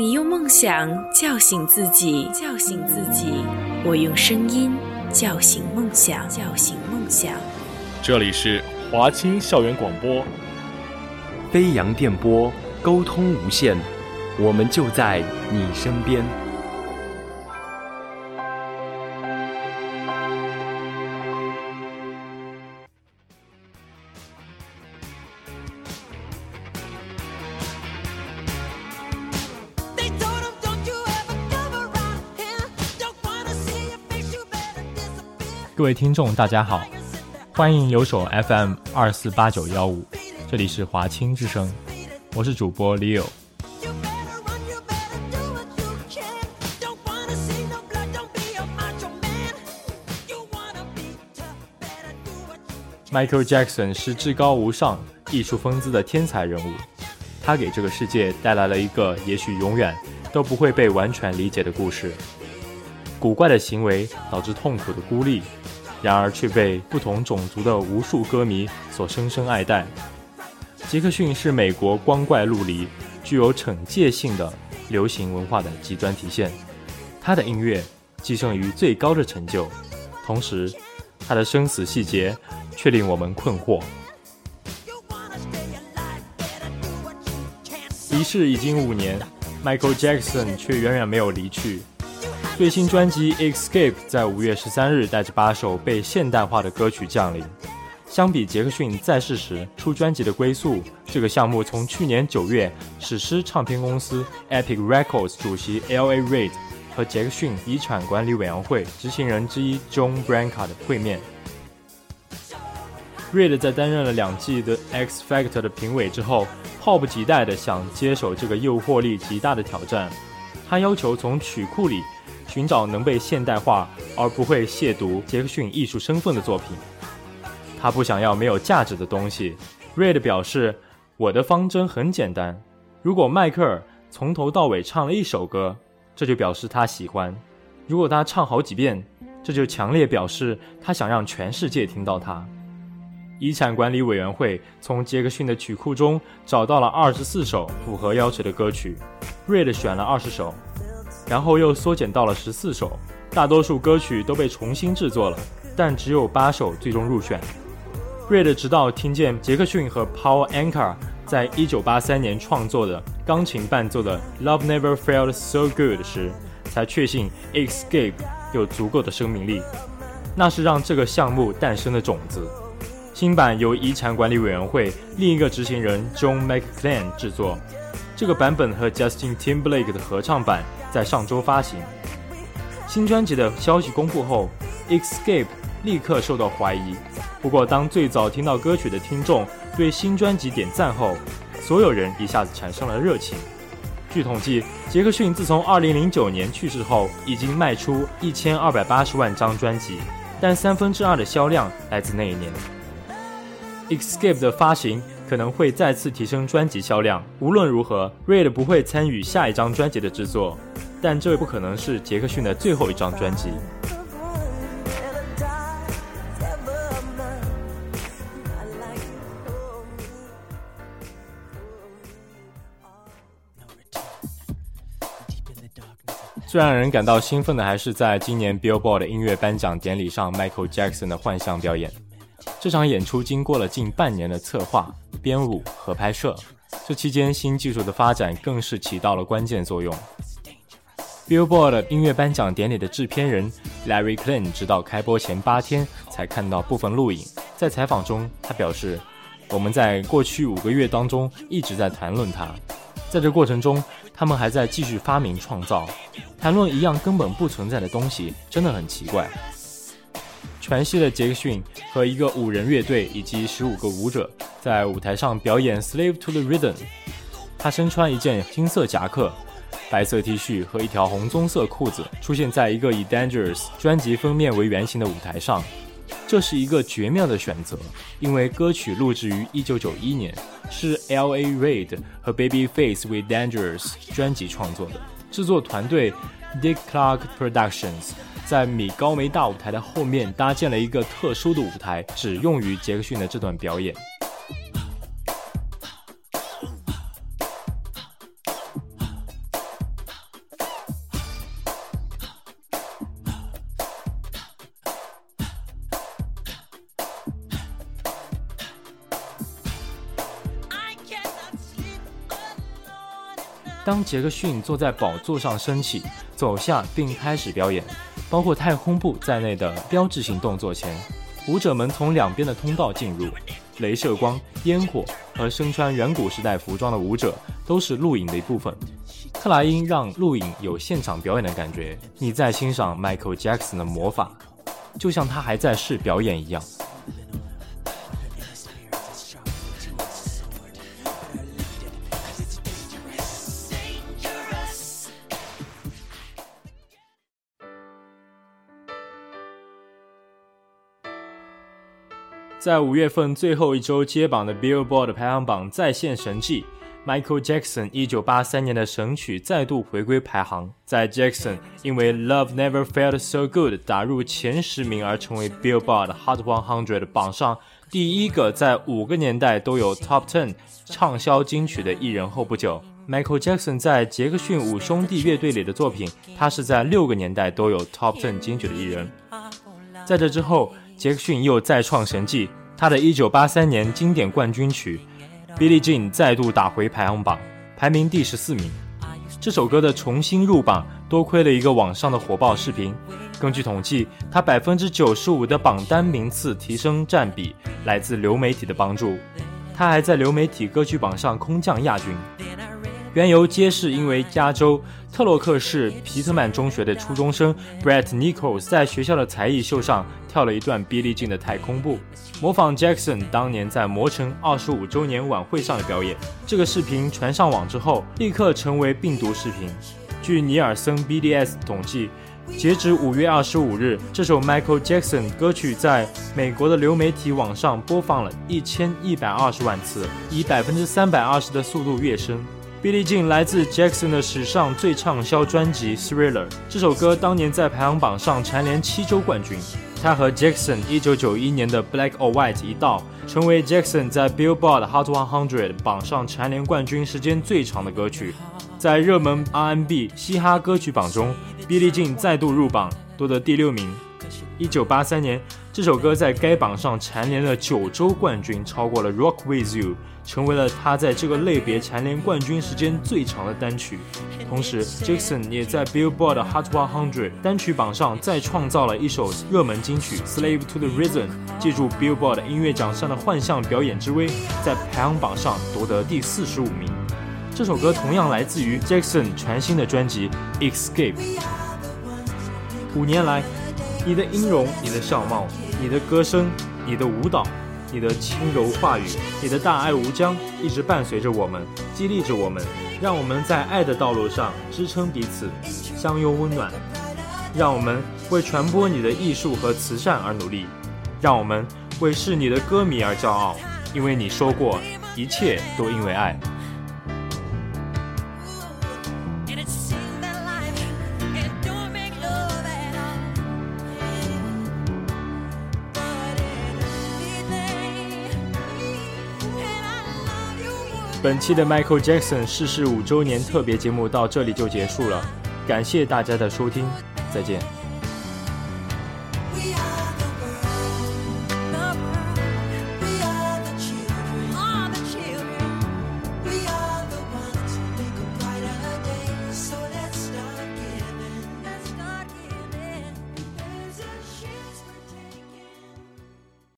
你用梦想叫醒自己，叫醒自己。我用声音叫醒梦想，叫醒梦想。这里是华清校园广播，飞扬电波，沟通无限，我们就在你身边。各位听众，大家好，欢迎留守 FM 二四八九幺五，这里是华清之声，我是主播 Leo。Michael Jackson 是至高无上、艺术风姿的天才人物，他给这个世界带来了一个也许永远都不会被完全理解的故事。古怪的行为导致痛苦的孤立。然而却被不同种族的无数歌迷所深深爱戴。杰克逊是美国光怪陆离、具有惩戒性的流行文化的极端体现。他的音乐寄生于最高的成就，同时他的生死细节却令我们困惑。离世已经五年，Michael Jackson 却远远没有离去。最新专辑《Escape》在五月十三日带着八首被现代化的歌曲降临。相比杰克逊在世时出专辑的归宿，这个项目从去年九月史诗唱片公司 Epic Records 主席 L.A. Reid 和杰克逊遗产管理委员会执行人之一 John Branca 的会面。Reid 在担任了两季的 X Factor 的评委之后，迫不及待地想接手这个诱惑力极大的挑战。他要求从曲库里。寻找能被现代化而不会亵渎杰克逊艺术身份的作品。他不想要没有价值的东西。Red 表示：“我的方针很简单，如果迈克尔从头到尾唱了一首歌，这就表示他喜欢；如果他唱好几遍，这就强烈表示他想让全世界听到他。”遗产管理委员会从杰克逊的曲库中找到了二十四首符合要求的歌曲，Red 选了二十首。然后又缩减到了十四首，大多数歌曲都被重新制作了，但只有八首最终入选。Red 直到听见杰克逊和 Paul Anka 在一九八三年创作的钢琴伴奏的《Love Never Felt So Good》时，才确信《Escape》有足够的生命力，那是让这个项目诞生的种子。新版由遗产管理委员会另一个执行人 John McClain 制作，这个版本和 Justin Timberlake 的合唱版。在上周发行新专辑的消息公布后，Escape 立刻受到怀疑。不过，当最早听到歌曲的听众对新专辑点赞后，所有人一下子产生了热情。据统计，杰克逊自从2009年去世后，已经卖出1280万张专辑，但三分之二的销量来自那一年。Escape 的发行可能会再次提升专辑销量。无论如何，Red 不会参与下一张专辑的制作。但这不可能是杰克逊的最后一张专辑。最让人感到兴奋的，还是在今年 Billboard 音乐颁奖典礼上，Michael Jackson 的幻象表演。这场演出经过了近半年的策划、编舞和拍摄，这期间新技术的发展更是起到了关键作用。Billboard 音乐颁奖典礼的制片人 Larry klin 直到开播前八天才看到部分录影。在采访中，他表示：“我们在过去五个月当中一直在谈论它，在这过程中，他们还在继续发明创造，谈论一样根本不存在的东西，真的很奇怪。”全息的杰克逊和一个五人乐队以及十五个舞者在舞台上表演《Slave to the Rhythm》。他身穿一件金色夹克。白色 T 恤和一条红棕色裤子出现在一个以《Dangerous》专辑封面为原型的舞台上，这是一个绝妙的选择，因为歌曲录制于1991年，是 L.A. Reid 和 Babyface 为《Dangerous》专辑创作的。制作团队 Dick Clark Productions 在米高梅大舞台的后面搭建了一个特殊的舞台只用于杰克逊的这段表演。当杰克逊坐在宝座上升起走下并开始表演。包括太空步在内的标志性动作前，舞者们从两边的通道进入。镭射光、烟火和身穿远古时代服装的舞者都是录影的一部分。克莱因让录影有现场表演的感觉，你在欣赏 Michael Jackson 的魔法，就像他还在试表演一样。在五月份最后一周揭榜的 Billboard 排行榜再现神迹，Michael Jackson 一九八三年的神曲再度回归排行。在 Jackson 因为 Love Never Felt So Good 打入前十名而成为 Billboard Hot 100榜上第一个在五个年代都有 Top Ten 畅销金曲的艺人后不久，Michael Jackson 在杰克逊五兄弟乐队里的作品，他是在六个年代都有 Top Ten 金曲的艺人。在这之后。杰克逊又再创神迹，他的一九八三年经典冠军曲《Billie Jean》再度打回排行榜，排名第十四名。这首歌的重新入榜，多亏了一个网上的火爆视频。根据统计，他百分之九十五的榜单名次提升占比来自流媒体的帮助。他还在流媒体歌曲榜上空降亚军。缘由皆是因为加州特洛克市皮特曼中学的初中生 Brett Nichols 在学校的才艺秀上跳了一段 Billie Jean 的太空步，模仿 Jackson 当年在魔城二十五周年晚会上的表演。这个视频传上网之后，立刻成为病毒视频。据尼尔森 BDS 统计，截止五月二十五日，这首 Michael Jackson 歌曲在美国的流媒体网上播放了一千一百二十万次，以百分之三百二十的速度跃升。Billie Jean 来自 Jackson 的史上最畅销专辑《Thriller》。这首歌当年在排行榜上蝉联七周冠军。它和 Jackson 1991年的《Black or White》一道，成为 Jackson 在 Billboard Hot 100榜上蝉联冠军时间最长的歌曲。在热门 R&B 嘻哈歌曲榜中，Billie Jean 再度入榜，夺得第六名。1983年，这首歌在该榜上蝉联了九周冠军，超过了《Rock With You》。成为了他在这个类别蝉联冠军时间最长的单曲。同时，Jackson 也在 Billboard Hot 100单曲榜上再创造了一首热门金曲《Slave to the Rhythm》，借助 Billboard 音乐奖上的幻象表演之威，在排行榜上夺得第四十五名。这首歌同样来自于 Jackson 全新的专辑《Escape》。五年来，你的音容、你的笑貌、你的歌声、你的舞蹈。你的轻柔话语，你的大爱无疆，一直伴随着我们，激励着我们，让我们在爱的道路上支撑彼此，相拥温暖。让我们为传播你的艺术和慈善而努力，让我们为是你的歌迷而骄傲，因为你说过，一切都因为爱。本期的 Michael Jackson 逝世五周年特别节目到这里就结束了，感谢大家的收听，再见。